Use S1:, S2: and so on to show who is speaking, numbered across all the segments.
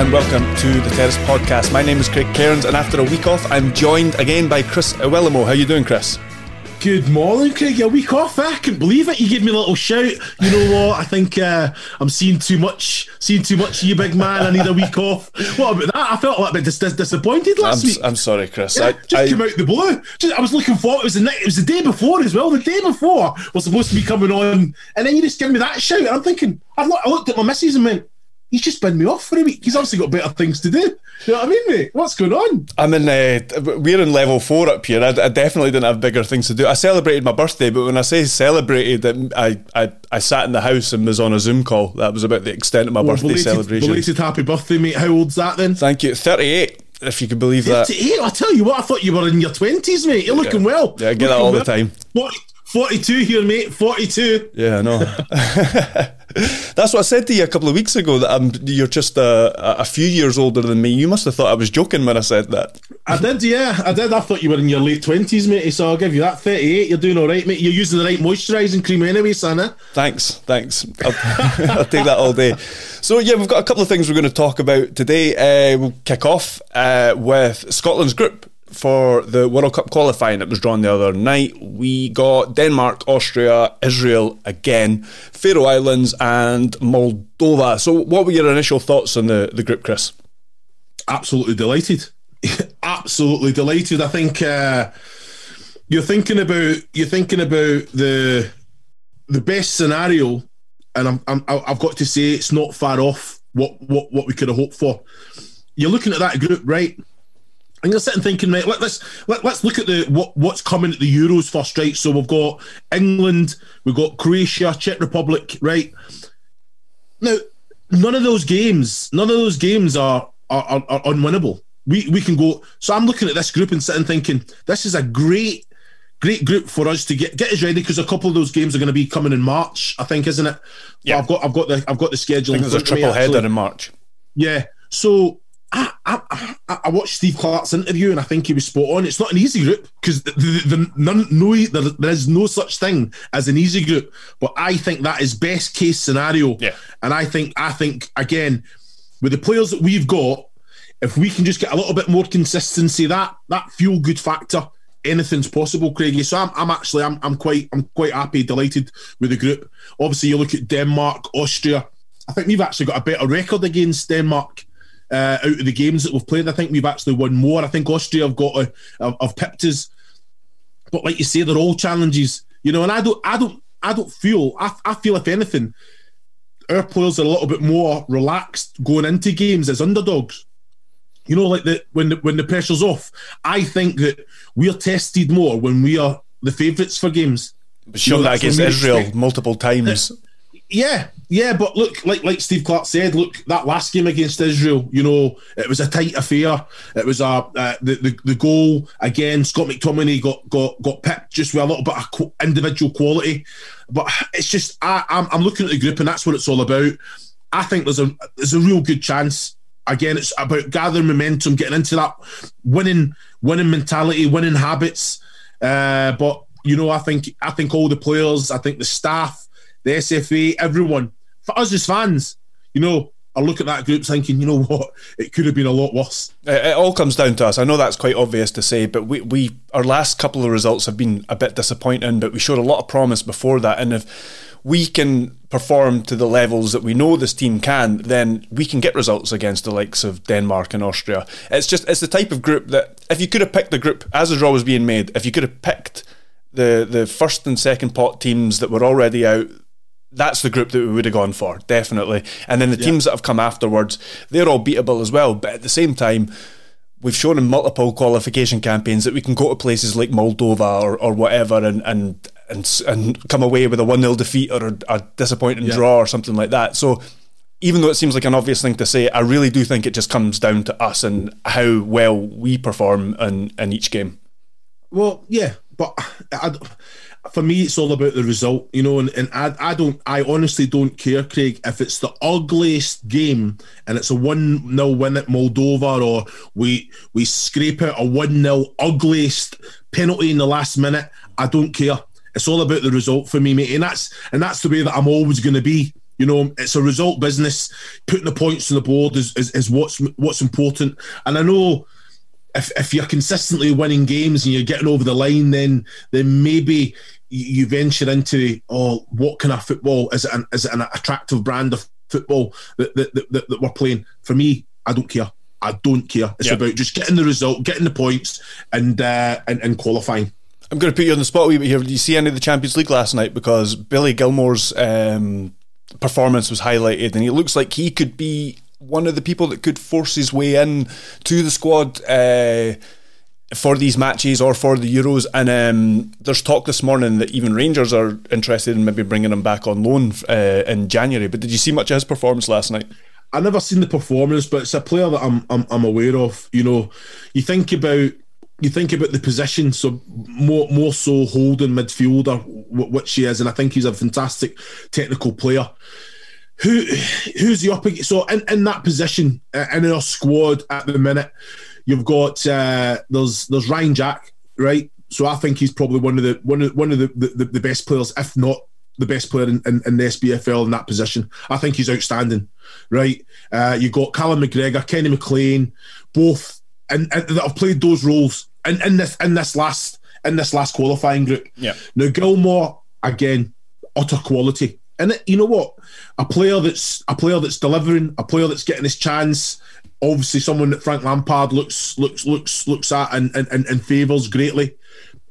S1: And welcome to the Terrace Podcast. My name is Craig Cairns, and after a week off, I'm joined again by Chris Iwelumo. How you doing, Chris?
S2: Good morning, Craig. A week off. I can't believe it. You gave me a little shout. You know what? I think uh, I'm seeing too much. Seeing too much of you, big man. I need a week off. What about that? I felt a little bit dis- dis- disappointed last
S1: I'm,
S2: week.
S1: I'm sorry, Chris.
S2: Yeah,
S1: I,
S2: just
S1: I,
S2: came out the blue. Just, I was looking forward. It was the night, it was the day before as well. The day before was supposed to be coming on, and then you just give me that shout. And I'm thinking. I, lo- I looked at my missus and went, "He's just been me off for a week. He's obviously got better things to do." You know what I mean, mate? What's going on?
S1: I'm in. Uh, we're in level four up here. I, I, definitely didn't have bigger things to do. I celebrated my birthday, but when I say celebrated, I, I I sat in the house and was on a Zoom call. That was about the extent of my
S2: Well,
S1: birthday
S2: belated,
S1: celebration.
S2: Belated happy birthday, mate. How old's that then?
S1: Thank you. Thirty-eight, if you can believe that.
S2: 38. I tell you what, I thought you were in your 20s, mate. You're looking well.
S1: Yeah, I get that
S2: Looking
S1: all the time.
S2: 40, 42 here, mate. 42.
S1: Yeah, I know. That's what I said to you a couple of weeks ago. That I'm, you're just a, a few years older than me. You must have thought I was joking when I said that.
S2: I did, yeah. I did. I thought you were in your late 20s, mate. So I'll give you that. 38. You're doing all right, mate. You're using the right moisturising cream anyway, son. Eh?
S1: Thanks, thanks. I'll, I'll take that all day. So yeah, we've got a couple of things we're going to talk about today. Uh, we'll kick off uh, with Scotland's group for the World Cup qualifying that was drawn the other night. We got Denmark, Austria, Israel again, Faroe Islands, and Moldova. So, what were your initial thoughts on the, the group, Chris?
S2: Absolutely delighted. Absolutely delighted. I think uh, you're thinking about you're thinking about the the best scenario, and I'm, I'm I've got to say it's not far off what what what we could have hoped for. You're looking at that group, right? And you're sitting thinking, mate, let, let's let, let's look at the what what's coming at the Euros first, right? So we've got England, we've got Croatia, Czech Republic, right? Now, none of those games, none of those games are are, are, are unwinnable. We we can go. So I'm looking at this group and sitting thinking, this is a great great group for us to get get us ready because a couple of those games are going to be coming in March, I think, isn't it?
S1: Yeah.
S2: I've got I've got the I've got the schedule.
S1: I think there's a
S2: front of me,
S1: triple header
S2: actually.
S1: in March.
S2: Yeah. So I, I I I watched Steve Clarke's interview and I think he was spot on. It's not an easy group because the, the, the, none, no, there, there is no such thing as an easy group. But I think that is best case scenario.
S1: Yeah.
S2: And I think I think again with the players that we've got, if we can just get a little bit more consistency, that that feel good factor, anything's possible, Craigie. So I'm, I'm actually I'm, I'm quite I'm quite happy, delighted with the group. Obviously, you look at Denmark, Austria. I think we've actually got a better record against Denmark uh, out of the games that we've played. I think we've actually won more. I think Austria have got a, have, have pipped us, but like you say, they're all challenges, you know. And I don't I don't I don't feel I, I feel if anything, our players are a little bit more relaxed going into games as underdogs. You know, like the when the, when the pressure's off. I think that we're tested more when we are the favourites for games.
S1: Shown
S2: know,
S1: that against Israel
S2: expect-
S1: multiple times.
S2: Yeah, yeah, but look, like like Steve Clarke said, look that last game against Israel, you know, it was a tight affair. It was a uh, the, the the goal again. Scott McTominay got got got pipped just with a little bit of individual quality, but it's just I, I'm I'm looking at the group and that's what it's all about. I think there's a there's a real good chance. Again, it's about gathering momentum, getting into that winning winning mentality, winning habits. Uh, but you know, I think I think all the players, I think the staff, the SFA, everyone, for us as fans, you know, I look at that group thinking, you know what, it could have been a lot worse.
S1: It, all comes down to us. I know that's quite obvious to say, but we, we our last couple of results have been a bit disappointing, but we showed a lot of promise before that. And if we can perform to the levels that we know this team can, then we can get results against the likes of Denmark and Austria. It's just it's the type of group that if you could have picked the group as the draw was being made, if you could have picked the the first and second pot teams that were already out that's the group that we would have gone for, definitely. And then the yeah. teams that have come afterwards, they're all beatable as well. But at the same time, we've shown in multiple qualification campaigns that we can go to places like Moldova or, or whatever and, and and and come away with a 1 0 defeat or a, a disappointing yeah. draw or something like that. So even though it seems like an obvious thing to say, I really do think it just comes down to us and how well we perform in, in each game.
S2: Well, yeah, but I, for me, it's all about the result, you know. And, and I, I don't, I honestly don't care, Craig, if it's the ugliest game and it's a one 0 win at Moldova, or we we scrape out a one 0 ugliest penalty in the last minute. I don't care. It's all about the result for me, mate, and that's and that's the way that I'm always going to be. You know, it's a result business. Putting the points on the board is, is, is what's what's important. And I know if, if you're consistently winning games and you're getting over the line, then then maybe you venture into oh, what kind of football is it? An, is it an attractive brand of football that that, that, that we're playing? For me, I don't care. I don't care. It's about just getting the result, getting the points, and uh, and, and qualifying.
S1: I'm going to put you on the spot a wee bit here. Did you see any of the Champions League last night? Because Billy Gilmour's um, performance was highlighted, and he looks like he could be one of the people that could force his way in to the squad uh, for these matches or for the Euros. And um, there's talk this morning that even Rangers are interested in maybe bringing him back on loan uh, in January. But did you see much of his performance last night?
S2: I never seen the performance, but it's a player that I'm, I'm I'm aware of. You know, you think about you think about the position, so more more so holding midfielder, which he is, and I think he's a fantastic technical player who who's the up so in, in that position uh, in our squad at the minute you've got uh, there's there's Ryan Jack right? So I think he's probably one of the one of one of the, the, the best players if not the best player in, in, in, the SPFL in that position. I think he's outstanding right? Uh, you've got Callum McGregor Kenny McLean both and, and that have played those roles in, in this in this last in this last qualifying group.
S1: Yeah.
S2: Now Gilmour again utter quality and you know what? A player that's a player that's delivering, a player that's getting his chance. Obviously, someone that Frank Lampard looks looks looks looks at and and, and favours greatly.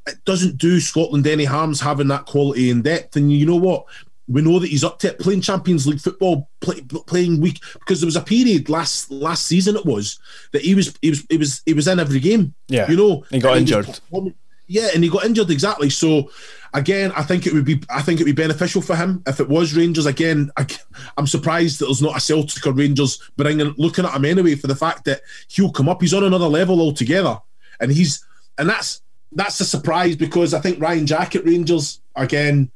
S2: It doesn't do Scotland any harms having that quality and depth. And you know what? We know that he's up to it, playing Champions League football, play, playing week because there was a period last last season it was that he was he was he was he was in every game.
S1: Yeah,
S2: you know,
S1: he got injured.
S2: He yeah, and he got injured exactly. So again, I think it would be I think it'd be beneficial for him if it was Rangers. Again, I, am surprised that there's not a Celtic or Rangers bringing looking at him anyway for the fact that he'll come up. He's on another level altogether, and he's and that's that's a surprise because I think Ryan Jack at Rangers again,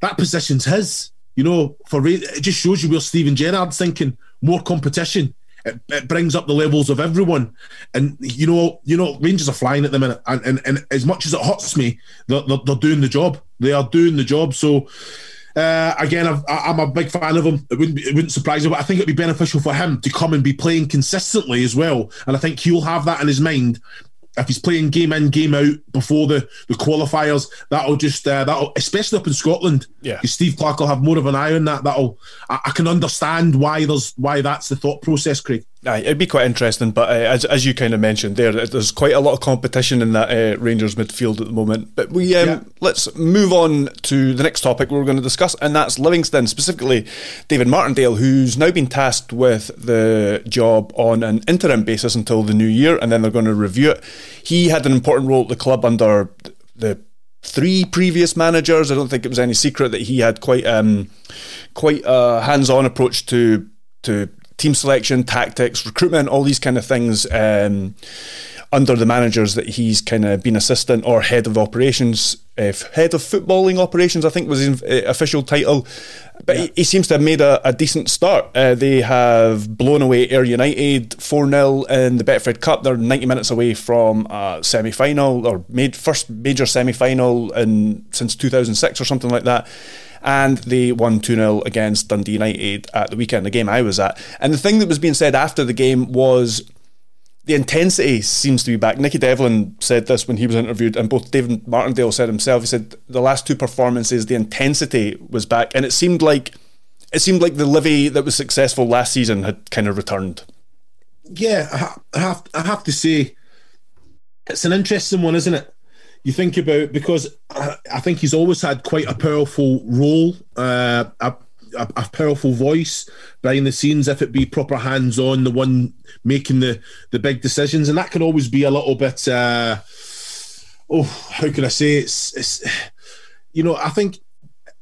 S2: that position's his. You know, for it just shows you where Steven Gerrard's thinking more competition it, it, brings up the levels of everyone. And you know, you know, Rangers are flying at the minute, and and, and as much as it hurts me, they're, they're, they're doing the job. They are doing the job. So. Uh, again, i am a big fan of him. It wouldn't, it wouldn't surprise me, but I think it'd be beneficial for him to come and be playing consistently as well. And I think he'll have that in his mind if he's playing game in game out before the the qualifiers that'll just uh, that'll especially up in Scotland.
S1: Yeah.
S2: Steve Clarke will have more of an eye on that. That'll I, I, can understand why there's why that's the thought process Craig
S1: Aye, it'd be quite interesting, but uh, as, as you kind of mentioned there, there's quite a lot of competition in that uh, Rangers midfield at the moment. But we um, yeah. let's move on to the next topic we're going to discuss, and that's Livingston, specifically David Martindale, who's now been tasked with the job on an interim basis until the new year, and then they're going to review it. He had an important role at the club under the three previous managers. I don't think it was any secret that he had quite um, quite a hands-on approach to to team selection, tactics, recruitment, all these kind of things um, under the managers that he's kind of been assistant or head of operations, uh, head of footballing operations, I think was his uh, official title. But yeah. he, he, seems to have made a, a decent start. Uh, they have blown away Ayr United 4 0 in the Betfred Cup. They're 90 minutes away from a semi final or made first major semi final since 2006 or something like that and they won 2 0 against Dundee United at the weekend, the game I was at. And the thing that was being said after the game was the intensity seems to be back. Nicky Devlin said this when he was interviewed, and both David Martindale said himself. He said the last two performances, the intensity was back, and it seemed like it seemed like the Livy that was successful last season had kind of returned.
S2: Yeah, I have I have to say, it's an interesting one, isn't it? You think about because I think he's always had quite a powerful role, uh, a, a, a powerful voice behind the scenes, if it be proper hands on, the one making the, the big decisions. And that can always be a little bit, uh, oh, how can I say? It's, it's, you know, I think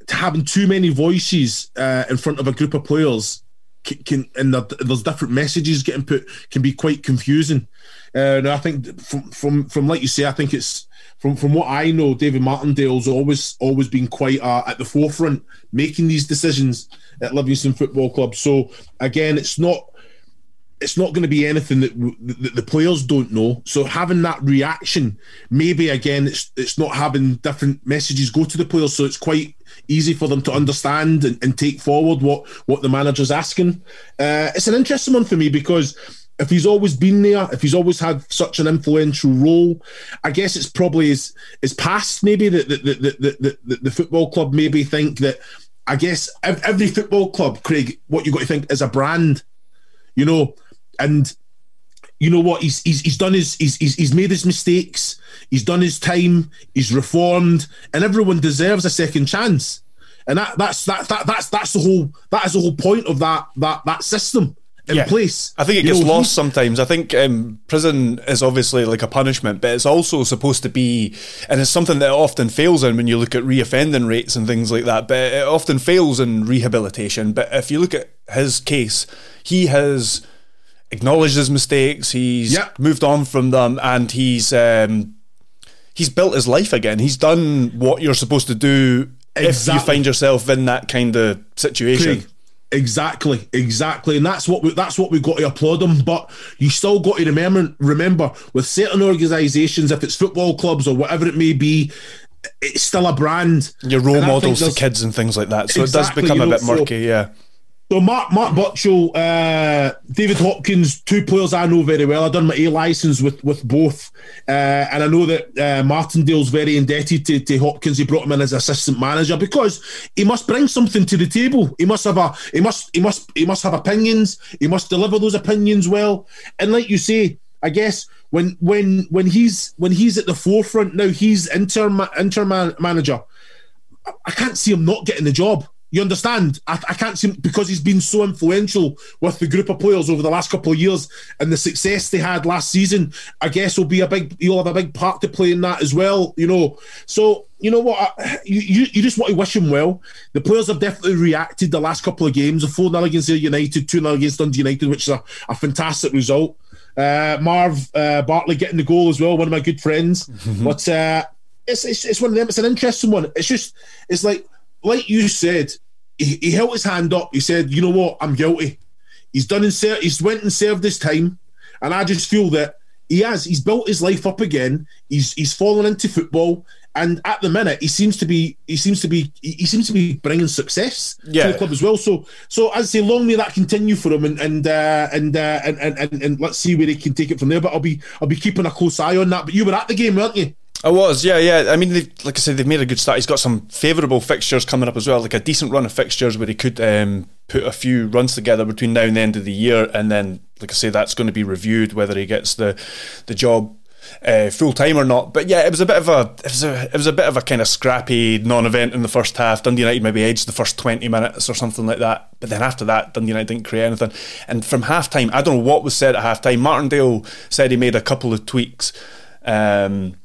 S2: having too many voices uh, in front of a group of players can, and there's different messages getting put can be quite confusing. Uh, and I think from, from, from like you say, I think it's, from from what I know, David Martindale's always always been quite uh, at the forefront making these decisions at Livingston Football Club. So again, it's not it's not going to be anything that, that the players don't know. So having that reaction, maybe again, it's it's not having different messages go to the players, so it's quite easy for them to understand and, and take forward what what the manager's asking. Uh, it's an interesting one for me because if he's always been there, if he's always had such an influential role, I guess it's probably his, his past, maybe that the, the, the, the, football club maybe think that, I guess every football club, Craig, what you got to think is a brand, you know, and you know what? He's he's, he's done his he's, he's he's made his mistakes, he's done his time, he's reformed, and everyone deserves a second chance, and that that's that, that that's that's the whole that is the whole point of that that that system in yeah. place.
S1: I think it gets know, lost sometimes. I think um, prison is obviously like a punishment, but it's also supposed to be, and it's something that often fails in when you look at reoffending rates and things like that. But it often fails in rehabilitation. But if you look at his case, he has acknowledged his mistakes. He's yeah. moved on from them, and he's um, he's built his life again. He's done what you're supposed to do exactly. if you find yourself in that kind of situation. Craig,
S2: Exactly, exactly, and that's what we, that's what we've got to applaud them. But you still got to remember, remember, with certain organisations, if it's football clubs or whatever it may be, it's still a brand.
S1: Your role models to kids and things like that, so exactly, it does become you know, a bit murky. So, yeah.
S2: So Mark Mark Burchill, uh, David Hopkins, two players I know very well. I've done my A license with with both, uh, and I know that uh, Martindale's very indebted to, to Hopkins. He brought him in as assistant manager because he must bring something to the table. He must have a he must he must he must have opinions. He must deliver those opinions well. And like you say, I guess when when when he's when he's at the forefront now, he's inter inter manager. I can't see him not getting the job. You understand? I, I can't see because he's been so influential with the group of players over the last couple of years and the success they had last season. I guess will be a big. He'll have a big part to play in that as well. You know. So you know what? You, you, you just want to wish him well. The players have definitely reacted the last couple of games. A 4 0 against United, 2 0 against Dundee United, which is a, a fantastic result. Uh, Marv uh, Bartley getting the goal as well, one of my good friends. but uh, it's, it's, it's one of them. It's an interesting one. It's just, it's like, like you said, he, he held his hand up. He said, "You know what? I'm guilty." He's done and ser- he's went and served his time, and I just feel that he has. He's built his life up again. He's he's fallen into football, and at the minute he seems to be he seems to be he seems to be bringing success yeah. to the club as well. So so as I say, long may that continue for him, and and uh, and, uh, and, and and and let's see where he can take it from there. But I'll be I'll be keeping a close eye on that. But you were at the game, weren't you?
S1: I was, yeah, yeah. I mean, like I said, they've made a good start. He's got some favourable fixtures coming up as well, like a decent run of fixtures where he could um, put a few runs together between now and the end of the year, and then, like I say, that's going to be reviewed whether he gets the the job uh, full time or not. But yeah, it was a bit of a it was a it was a bit of a kind of scrappy non-event in the first half. Dundee United maybe edged the first twenty minutes or something like that, but then after that, Dundee United didn't create anything. And from half time, I don't know what was said at half time. Martindale said he made a couple of tweaks. Um,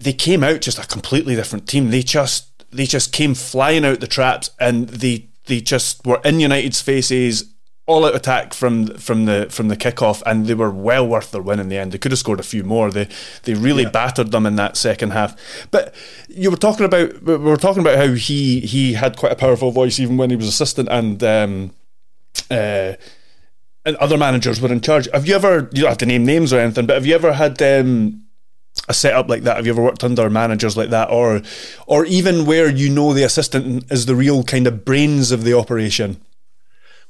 S1: they came out just a completely different team. They just they just came flying out the traps and they they just were in United's faces all out attack from from the from the kickoff, and they were well worth their win in the end. They could have scored a few more. They they really yeah. battered them in that second half. But you were talking about we were talking about how he he had quite a powerful voice even when he was assistant and. Um, uh, and other managers were in charge. Have you ever? You don't have to name names or anything, but have you ever had um, a setup like that? Have you ever worked under managers like that, or or even where you know the assistant is the real kind of brains of the operation?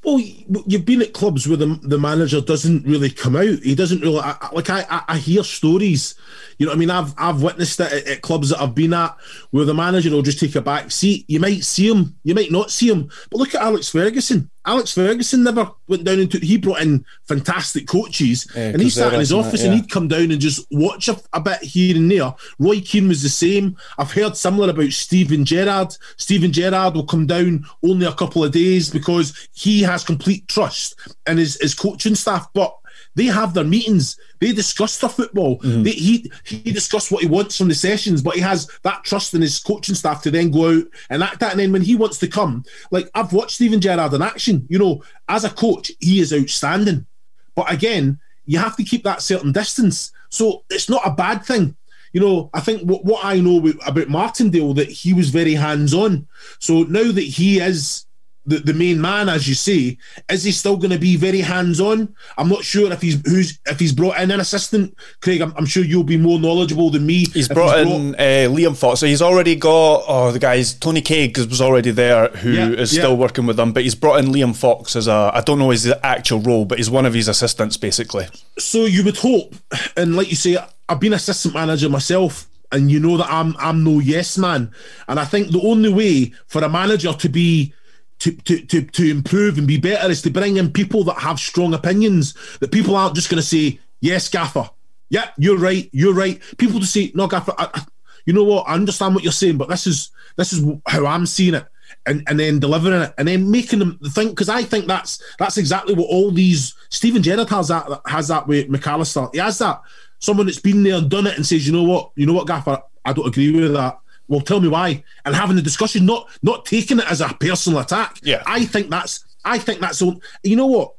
S2: Well, you've been at clubs where the, the manager doesn't really come out. He doesn't really I, like. I, I hear stories. You know, I mean, I've I've witnessed it at, at, clubs that I've been at where the manager will just take a back seat. You might see him, you might not see him. But look at Alex Ferguson. Alex Ferguson never went down into. He brought in fantastic coaches, yeah, and he sat in his office yeah. and he'd come down and just watch a, a, bit here and there. Roy Keane was the same. I've heard similar about Steven Gerrard. Steven Gerrard will come down only a couple of days because he has complete trust in his, his coaching staff. But they have their meetings. They discuss the football. Mm-hmm. They, he he discuss what he wants from the sessions, but he has that trust in his coaching staff to then go out and act that. And then when he wants to come, like I've watched Steven Gerrard in action. You know, as a coach, he is outstanding. But again, you have to keep that certain distance. So it's not a bad thing. You know, I think what, what I know about Martindale that he was very hands on. So now that he is the, the main man, as you say, is he still going to be very hands on? I'm not sure if he's who's if he's brought in an assistant. Craig, I'm, I'm sure you'll be more knowledgeable than me.
S1: He's brought he's in brought... Uh, Liam Fox, so he's already got oh the guys Tony Caig was already there, who yeah, is yeah. still working with them, but he's brought in Liam Fox as a I don't know his actual role, but he's one of his assistants basically.
S2: So you would hope, and like you say, I've been assistant manager myself and you know that I'm I'm no yes man. And I think the only way for a manager to be to, to, to, to improve and be better is to bring in people that have strong opinions, that people aren't just going to say, yes, Gaffer. Yeah, you're right. You're right. People to say, no, Gaffer, I, you know what? I understand what you're saying, but this is this is how I'm seeing it. And, and then delivering it and then making them think because I think that's that's exactly what all these Steven Gerrard has that has that with McAllister. He has that someone that's been there and done it and says, you know what, you know what, Gaffer, I don't agree with that well, tell me why, and having the discussion, not not taking it as a personal attack.
S1: Yeah,
S2: I think that's I think that's you know what.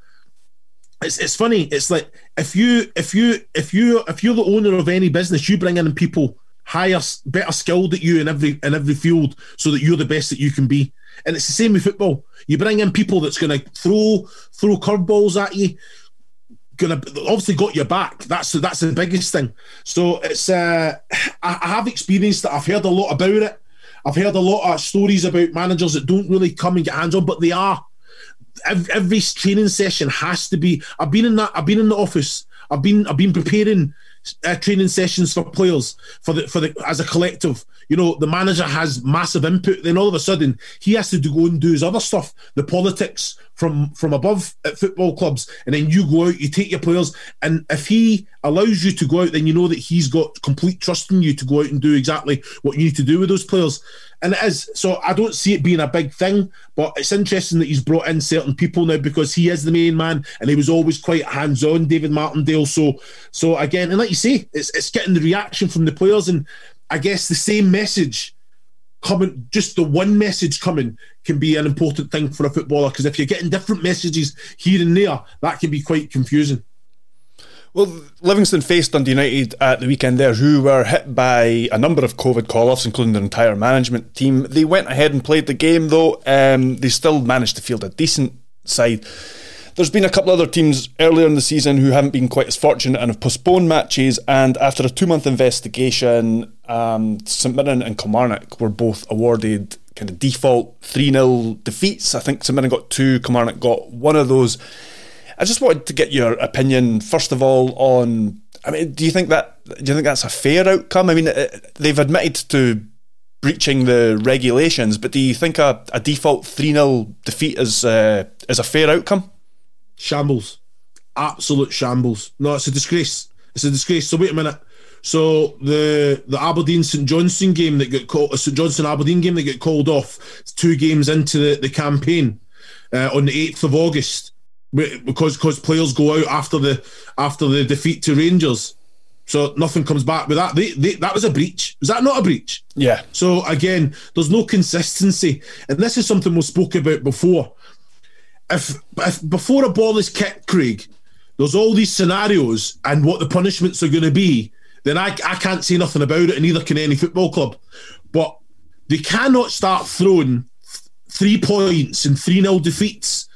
S2: It's, it's funny. It's like if you if you if you if you're the owner of any business, you bring in people higher, better skilled at you in every in every field, so that you're the best that you can be. And it's the same with football. You bring in people that's going to throw throw curveballs at you, gonna obviously got your back. That's that's the biggest thing. So it's uh, I, I have experienced that. I've heard a lot about it. I've heard a lot of stories about managers that don't really come and get hands on, but they are. Every, every training session has to be. I've been in that. I've been in the office. I've been I've been preparing uh, training sessions for players for the for the as a collective. You know, the manager has massive input. Then all of a sudden, he has to do, go and do his other stuff, the politics from from above at football clubs, and then you go out, you take your players, and if he allows you to go out, then you know that he's got complete trust in you to go out and do exactly what you need to do with those players. And it is. So I don't see it being a big thing, but it's interesting that he's brought in certain people now because he is the main man and he was always quite hands on, David Martindale. So so again, and like you say, it's it's getting the reaction from the players and I guess the same message coming just the one message coming can be an important thing for a footballer because if you're getting different messages here and there, that can be quite confusing.
S1: Well, Livingston faced Dundee United at the weekend there, who were hit by a number of COVID call offs, including their entire management team. They went ahead and played the game, though. Um, they still managed to field a decent side. There's been a couple other teams earlier in the season who haven't been quite as fortunate and have postponed matches. And after a two month investigation, um, St Mirren and Kilmarnock were both awarded kind of default 3 0 defeats. I think St Mirren got two, Kilmarnock got one of those. I just wanted to get your opinion first of all on. I mean, do you think that do you think that's a fair outcome? I mean, uh, they've admitted to breaching the regulations, but do you think a, a default three 0 defeat is uh, is a fair outcome?
S2: Shambles, absolute shambles. No, it's a disgrace. It's a disgrace. So wait a minute. So the the Aberdeen St Johnstone game that got called a St Johnstone Aberdeen game that got called off two games into the, the campaign uh, on the eighth of August because because players go out after the after the defeat to Rangers. So nothing comes back with that. They, they, that was a breach. Was that not a breach?
S1: Yeah.
S2: So again, there's no consistency, and this is something we spoke about before. If, if before a ball is kicked, Craig, there's all these scenarios and what the punishments are going to be, then I, I can't say nothing about it, and neither can any football club. But they cannot start throwing three points and 3 0 defeats,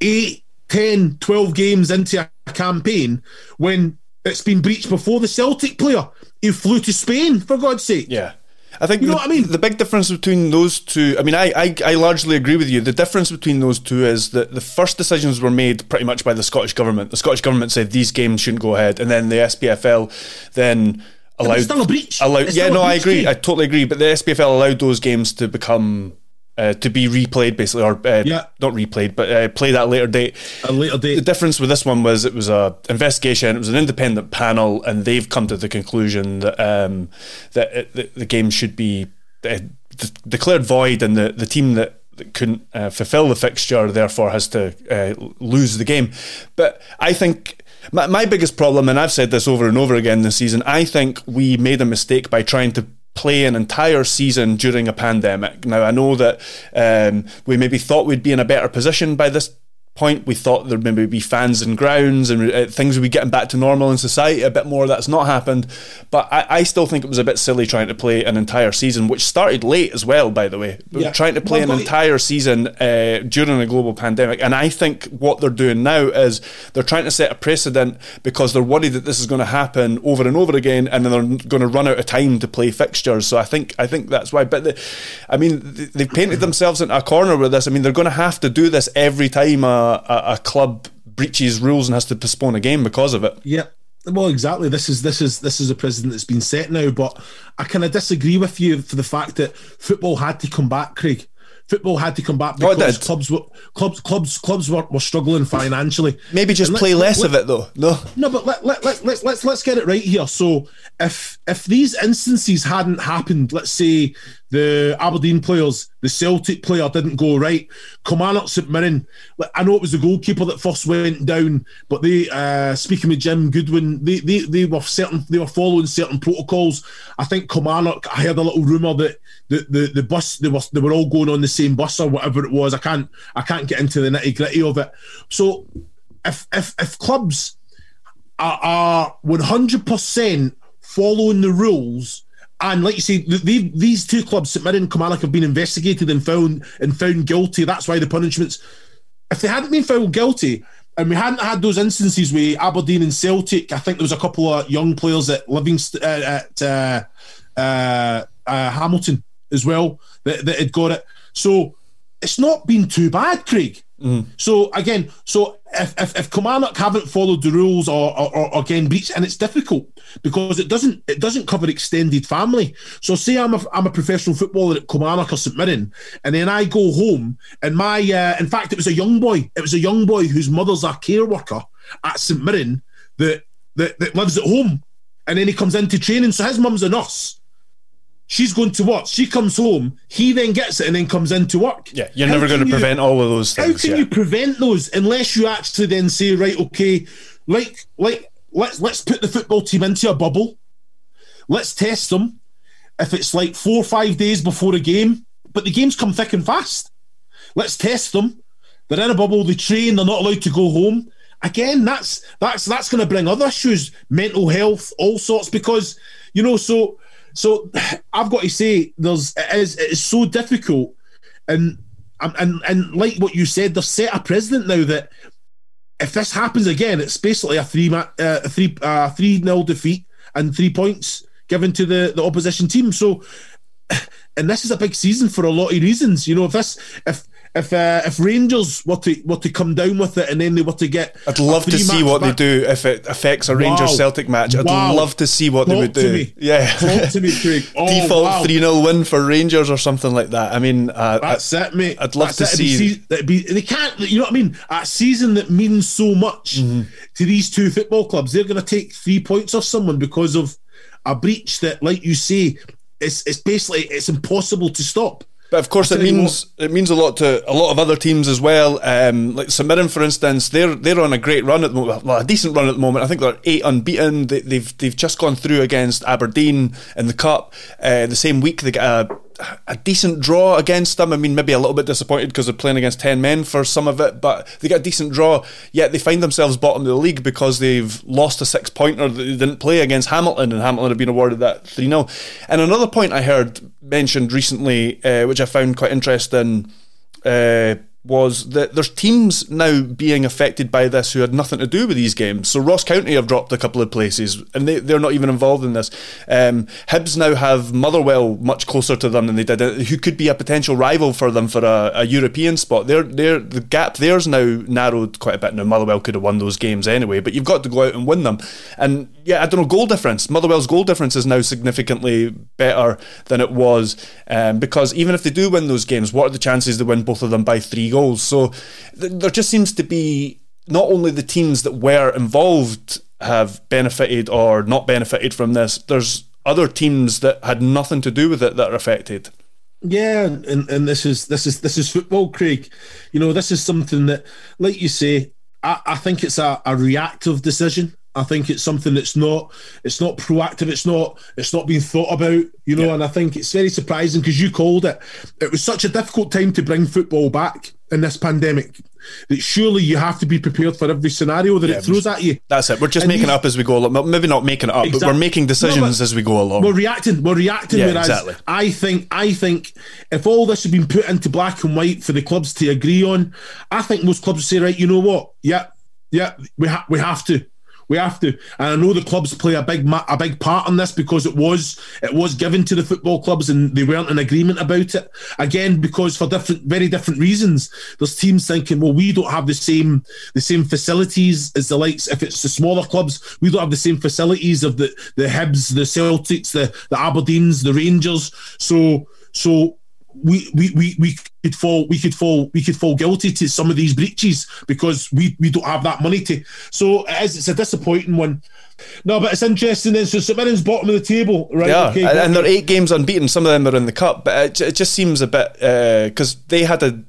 S2: eight, 10, 12 games into a campaign when it's been breached before the Celtic player who flew to Spain, for God's sake.
S1: Yeah. I think
S2: You know
S1: the,
S2: what I mean?
S1: The big difference between those two, I mean, I, I, I largely agree with you. The difference between those two is that the first decisions were made pretty much by the Scottish government. The Scottish government said these games shouldn't go ahead, and then the SPFL then allowed.
S2: it's still a breach.
S1: Allowed, yeah, no, I agree.
S2: Keith.
S1: I totally agree. But the SPFL allowed those games to become. Uh, to be replayed, basically, or uh,
S2: Yeah.
S1: not replayed, but uh, played at a later date.
S2: A later date.
S1: The difference with this one was it was a investigation. It was an independent panel, and they've come to the conclusion that um, that it, the, the game should be uh, d- declared void, and the, the team that, that couldn't uh, fulfil the fixture therefore has to uh, lose the game. But I think. My, my biggest problem, and I've said this over and over again this season, I think we made a mistake by trying to play an entire season during a pandemic. Now, I know that um, we maybe thought we'd be in a better position by this point. We thought there'd maybe be fans and grounds and uh, things would be getting back to normal in society a bit more. That's not happened. But I, I still think it was a bit silly trying to play an entire season, which started late as well, by the way.
S2: Yeah.
S1: Trying to play
S2: Well,
S1: an entire season uh, during a global pandemic. And I think what they're doing now is they're trying to set a precedent because they're worried that this is going to happen over and over again, and then they're going to run out of time to play fixtures. So I think I think that's why. But the, I mean, they've painted themselves into a corner with this. I mean, they're going to have to do this every time a, a, a club breaches rules and has to postpone a game because of it.
S2: Yeah. Well, exactly. This is this is this is a precedent that's been set now. But I kind of disagree with you for the fact that football had to come back, Craig. Football had to come back because
S1: did.
S2: clubs were clubs clubs clubs were, were struggling financially.
S1: Maybe just
S2: And
S1: play
S2: let's-
S1: less of it though. No.
S2: No, but let, let, let, let's let's let's get it right here. So if if these instances hadn't happened, let's say the Aberdeen players, the Celtic player didn't go right, Kilmarnock St Mirren. I know it was the goalkeeper that first went down, but they uh, speaking with Jim Goodwin, they, they they were certain they were following certain protocols. I think Kilmarnock. I heard a little rumor that the, the, the bus they were they were all going on the same bus or whatever it was. I can't I can't get into the nitty gritty of it. So if if if clubs are, are 100% following the rules. And like you say, these two clubs, St Mirren and Kilmarnock, have been investigated and found and found guilty. That's why the punishments. If they hadn't been found guilty, and we hadn't had those instances with Aberdeen and Celtic, I think there was a couple of young players at Livingston, uh, at uh, uh, uh, Hamilton as well that, that had got it. So it's not been too bad, Craig. So again, so if, if, if Kilmarnock haven't followed the rules or, or, or again breach, and it's difficult because it doesn't it doesn't cover extended family. So say I'm a I'm a professional footballer at Kilmarnock or St Mirren, and then I go home, and my uh, in fact it was a young boy, it was a young boy whose mother's a care worker at St Mirren that that, that lives at home, and then he comes into training. So his mum's a nurse. She's going to work. She comes home. He then gets it and then comes into work.
S1: Yeah, you're
S2: How
S1: never going to
S2: you-
S1: prevent all of those things.
S2: how can
S1: yeah.
S2: you prevent those unless you actually then say, right, okay, like like let's let's put the football team into a bubble. Let's test them. If it's like four or five days before a game, but the games come thick and fast. Let's test them. They're in a bubble, they train, they're not allowed to go home. Again, that's that's that's gonna bring other issues, mental health, all sorts, because you know, so so I've got to say there's it is it is so difficult and and and, like what you said, they've set a precedent now that if this happens again, it's basically a three uh, a three uh, three nil defeat and three points given to the the opposition team. So, and this is a big season for a lot of reasons. You know, if this if if uh, if Rangers were to were to come down with it and then they were to get,
S1: I'd love to see what
S2: back-
S1: they do if it affects a Rangers
S2: Wow.
S1: Celtic match. I'd
S2: Wow.
S1: love to see what they
S2: Talk
S1: would
S2: to
S1: do.
S2: me.
S1: Yeah.
S2: Talk to me, Craig. Oh,
S1: Default
S2: wow.
S1: 3 0 win for Rangers or something like that. I mean, uh,
S2: That's it, mate.
S1: I'd love
S2: That's
S1: to
S2: it.
S1: See-
S2: it'd be, they can't. You know what I mean? A season that means so much
S1: Mm-hmm.
S2: to these two football clubs, they're going to take three points off someone because of a breach that, like you say, it's it's basically it's impossible to stop.
S1: But of course, it means it means a lot to a lot of other teams as well. Um, like St Mirren, for instance, they're they're on a great run at the moment, well, a decent run at the moment. I think they're eight unbeaten. They, they've they've just gone through against Aberdeen in the cup. Uh, the same week they get a, a decent draw against them. I mean, maybe a little bit disappointed because they're playing against 10 men for some of it, but they got a decent draw, yet they find themselves bottom of the league because they've lost a six pointer that they didn't play against Hamilton, and Hamilton have been awarded that 3 0. And another point I heard mentioned recently, uh, which I found quite interesting. Uh, was that there's teams now being affected by this who had nothing to do with these games. So Ross County have dropped a couple of places and they, they're not even involved in this. Um, Hibs now have Motherwell much closer to them than they did, who could be a potential rival for them for a, a European spot. They're, they're, the gap there's now narrowed quite a bit. Now, Motherwell could have won those games anyway, but you've got to go out and win them. And yeah, I don't know, goal difference. Motherwell's goal difference is now significantly better than it was um, because even if they do win those games, what are the chances they win both of them by three goals? So th- there just seems to be not only the teams that were involved have benefited or not benefited from this, there's other teams that had nothing to do with it that are affected.
S2: Yeah, and, and this is this is this is football, Craig. You know, this is something that, like you say, I, I think it's a, a reactive decision. I think it's something that's not it's not proactive. It's not it's not being thought about, you know. Yeah. And I think it's very surprising because you called it. It was such a difficult time to bring football back in this pandemic that surely you have to be prepared for every scenario that yeah, it throws at you.
S1: That's it. We're just and making up as we go along. Maybe not making it up, exactly. but we're making decisions no, as we go along.
S2: We're reacting. We're reacting. Yeah, exactly. I think I think if all this had been put into black and white for the clubs to agree on, I think most clubs would say, right, you know what? Yeah, yeah, we ha- we have to. We have to, and I know the clubs play a big a big part in this because it was it was given to the football clubs and they weren't in agreement about it. Again, because for different, very different reasons. There's teams thinking, well, we don't have the same the same facilities as the likes. If it's the smaller clubs, we don't have the same facilities of the the Hibs, the Celtics, the the Aberdeens, the Rangers. So so we, we, we, we could fall we could fall we could fall guilty to some of these breaches because we, we don't have that money to so it is, it's a disappointing one. No but it's interesting then so St Mirren's bottom of the table right
S1: yeah okay, and, and they're eight games unbeaten some of them are in the cup but it, it just seems a bit because uh, they had a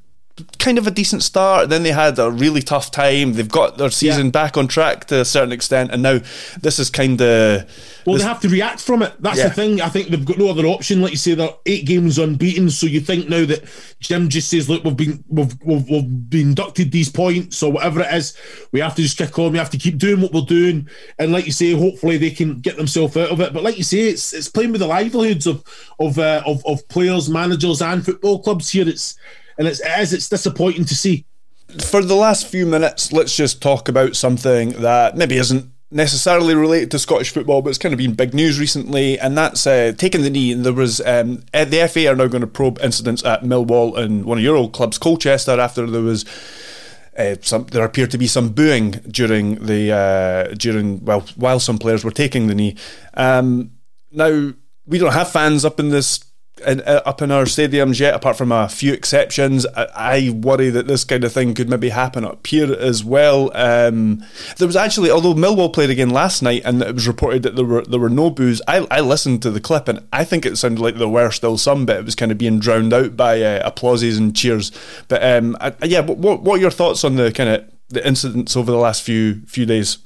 S1: kind of a decent start. Then they had a really tough time. They've got their season yeah. back on track to a certain extent, and now this is kind of
S2: well. This, they have to react from it. That's yeah. the thing. I think they've got no other option. Like you say, they're eight games unbeaten. So you think now that Jim just says, "Look, we've been we've we've, we've been inducted these points or whatever it is. We have to just kick on. We have to keep doing what we're doing." And like you say, hopefully they can get themselves out of it. But like you say, it's it's playing with the livelihoods of of uh, of, of players, managers, and football clubs here. It's and it's as it's disappointing to see.
S1: For the last few minutes, let's just talk about something that maybe isn't necessarily related to Scottish football, but it's kind of been big news recently, and that's uh, taking the knee. And there was um, uh, the FA are now going to probe incidents at Millwall and one of your old clubs, Colchester, after there was. Uh, some, there appeared to be some booing during the uh, during well while some players were taking the knee. Um, now we don't have fans up in this in, uh, up in our stadiums yet, apart from a few exceptions. I, I, worry that this kind of thing could maybe happen up here as well. Um, there was actually, although Millwall played again last night, and it was reported that there were there were no boos. I, I listened to the clip, and I think it sounded like there were still some, but it was kind of being drowned out by uh, applauses and cheers. But um, I, yeah, what what are your thoughts on the kind of the incidents over the last few few days?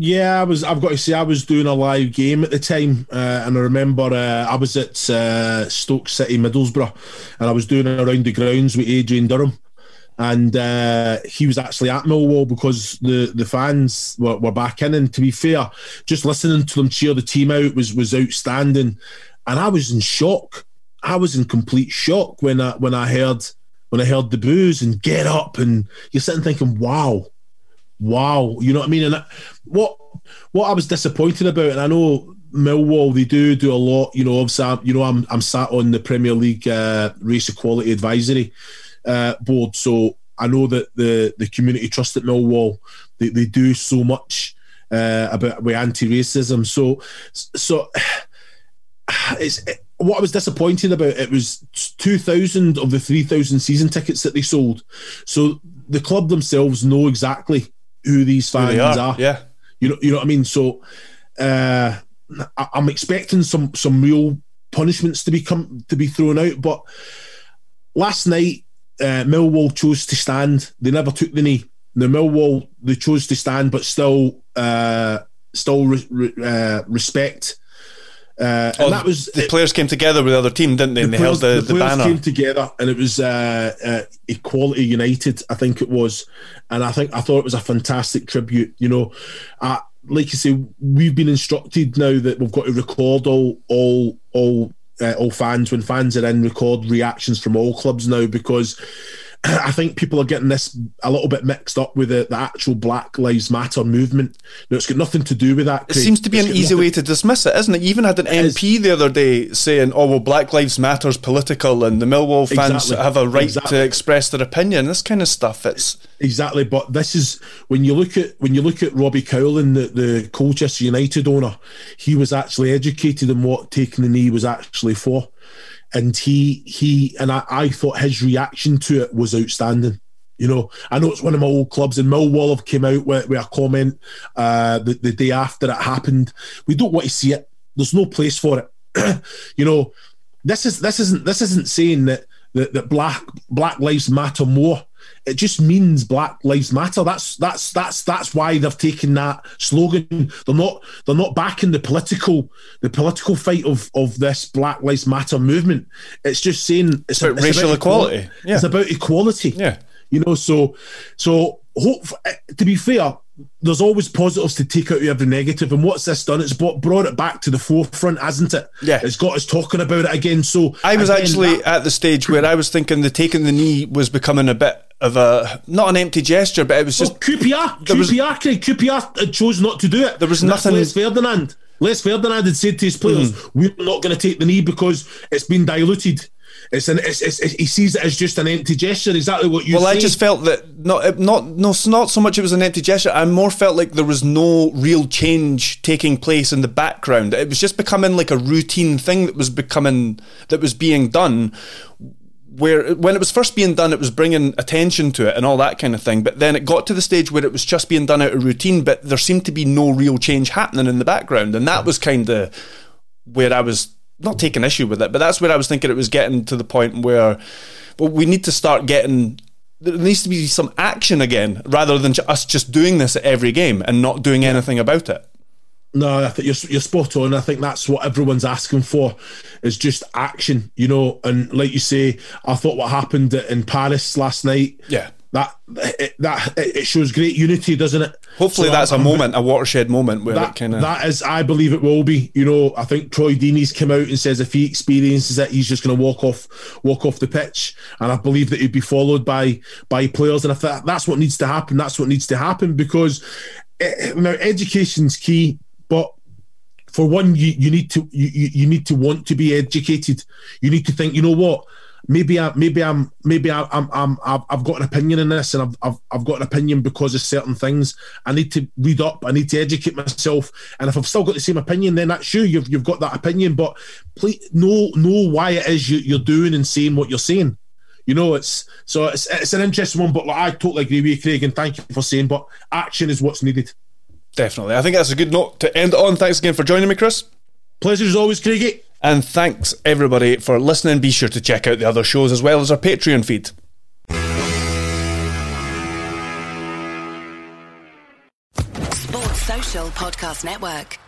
S2: Yeah, I was. I've got to say, I was doing a live game at the time, uh, and I remember uh, I was at uh, Stoke City, Middlesbrough, and I was doing around the grounds with Adrian Durham, and uh, he was actually at Millwall because the the fans were, were back in. And to be fair, just listening to them cheer the team out was was outstanding, and I was in shock. I was in complete shock when I when I heard when I heard the boos and get up, and you're sitting thinking, wow wow, you know what I mean? And that, what what I was disappointed about, and I know Millwall they do do a lot. You know, obviously, you know, I'm I'm sat on the Premier League uh, Race Equality Advisory uh, Board, so I know that the the community trust at Millwall they, they do so much uh, about with anti-racism. So so it's. It, what I was disappointed about it was 2,000 of the 3,000 season tickets that they sold. So the club themselves know exactly who these fans who are. are.
S1: Yeah,
S2: you know, you know what I mean. So uh, I, am expecting some some real punishments to be come to be thrown out. But last night, uh, Millwall chose to stand. They never took the knee. The Millwall they chose to stand, but still, uh, still re- re- uh, respect Uh, and that was
S1: the
S2: it-
S1: players came together with the other team, didn't they? and they held the, the,
S2: players
S1: banner.
S2: came together, and it was uh, uh, Equality United, I think it was, and I think I thought it was a fantastic tribute. You know, uh, like you say, we've been instructed now that we've got to record all all all uh, all fans when fans are in, record reactions from all clubs now because. I think people are getting this a little bit mixed up with the, the actual Black Lives Matter movement. No, it's got nothing to do with that.
S1: It seems to be an easy way to dismiss it, isn't it? You even had an
S2: is.
S1: MP the other day saying, "Oh well, Black Lives Matter's political, and the Millwall fans
S2: Exactly.
S1: have a right
S2: Exactly.
S1: to express their opinion." This kind of stuff. It's
S2: Exactly, but this is when you look at when you look at Robbie Cowling, the, the Colchester United owner, he was actually educated in what taking the knee was actually for. And he he and I, I thought his reaction to it was outstanding. You know, I know it's one of my old clubs, and Millwall have came out with, with a comment uh, the, the day after it happened. We don't want to see it. There's no place for it. you know, this is this isn't this isn't saying that that, that black black lives matter more. It just means Black Lives Matter. That's that's that's that's why they've taken that slogan. They're not they're not backing the political the political fight of of this Black Lives Matter movement. It's just saying it's,
S1: about racial equality. Yeah.
S2: It's about equality.
S1: Yeah.
S2: You know, so so hope to be fair, there's always positives to take out of every negative. And what's this done? It's brought, brought it back to the forefront, hasn't it?
S1: Yeah.
S2: It's got us talking about it again. So
S1: I was
S2: again,
S1: actually
S2: that-
S1: at the stage where I was thinking the taking the knee was becoming a bit of a not an empty gesture, but it was just
S2: Well, QPR,
S1: there was-
S2: QPR, QPR chose not to do it.
S1: There was
S2: And
S1: nothing-
S2: Les Ferdinand. Les Ferdinand had said to his players,
S1: Mm.
S2: "We're not going to take the knee because it's been diluted. It's an, it's, it's, he sees it as just an empty gesture. Exactly what you.
S1: Well, I just felt that not not no not so much it was an empty gesture. I more felt like there was no real change taking place in the background. It was just becoming like a routine thing that was becoming that was being done. Where when it was first being done, it was bringing attention to it and all that kind of thing. But then it got to the stage where it was just being done out of routine, but there seemed to be no real change happening in the background, and that was kind of where I was not taking issue with it, but that's where I was thinking it was getting to the point where, well, we need to start getting. There needs to be some action again, rather than us just doing this at every game and not doing anything about it.
S2: No, I think you're, you're spot on. I think that's what everyone's asking for is just action, you know. And like you say, I thought what happened in Paris last night.
S1: Yeah.
S2: that it, that it shows great unity, doesn't it?
S1: Hopefully,
S2: So
S1: that's a moment, a watershed moment where
S2: That,
S1: it kind of.
S2: that is, I believe it will be. You know, I think Troy Deeney's come out and says if he experiences it, he's just going to walk off, walk off the pitch, and I believe that he'd be followed by by players. And if that, that's what needs to happen, that's what needs to happen because eh, now education's key, but for one, you, you need to you, you need to want to be educated. You need to think, you know what? Maybe I maybe I'm maybe I, I'm I'm I've, I've got an opinion in this, and I've, I've I've got an opinion because of certain things. I need to read up. I need to educate myself. And if I've still got the same opinion, then that's you. You've you've got that opinion, but please know know why it is you, you're doing and saying what you're saying. You know, it's so it's it's an interesting one. But like, I totally agree with you, Craig, and thank you for saying. But action is what's needed.
S1: Definitely. I think that's a good note to end on. Thanks again for joining me, Chris.
S2: Pleasure as always, Craigie.
S1: And thanks everybody for listening. Be sure to check out the other shows as well as our Patreon feed.
S3: Sports Social Podcast Network.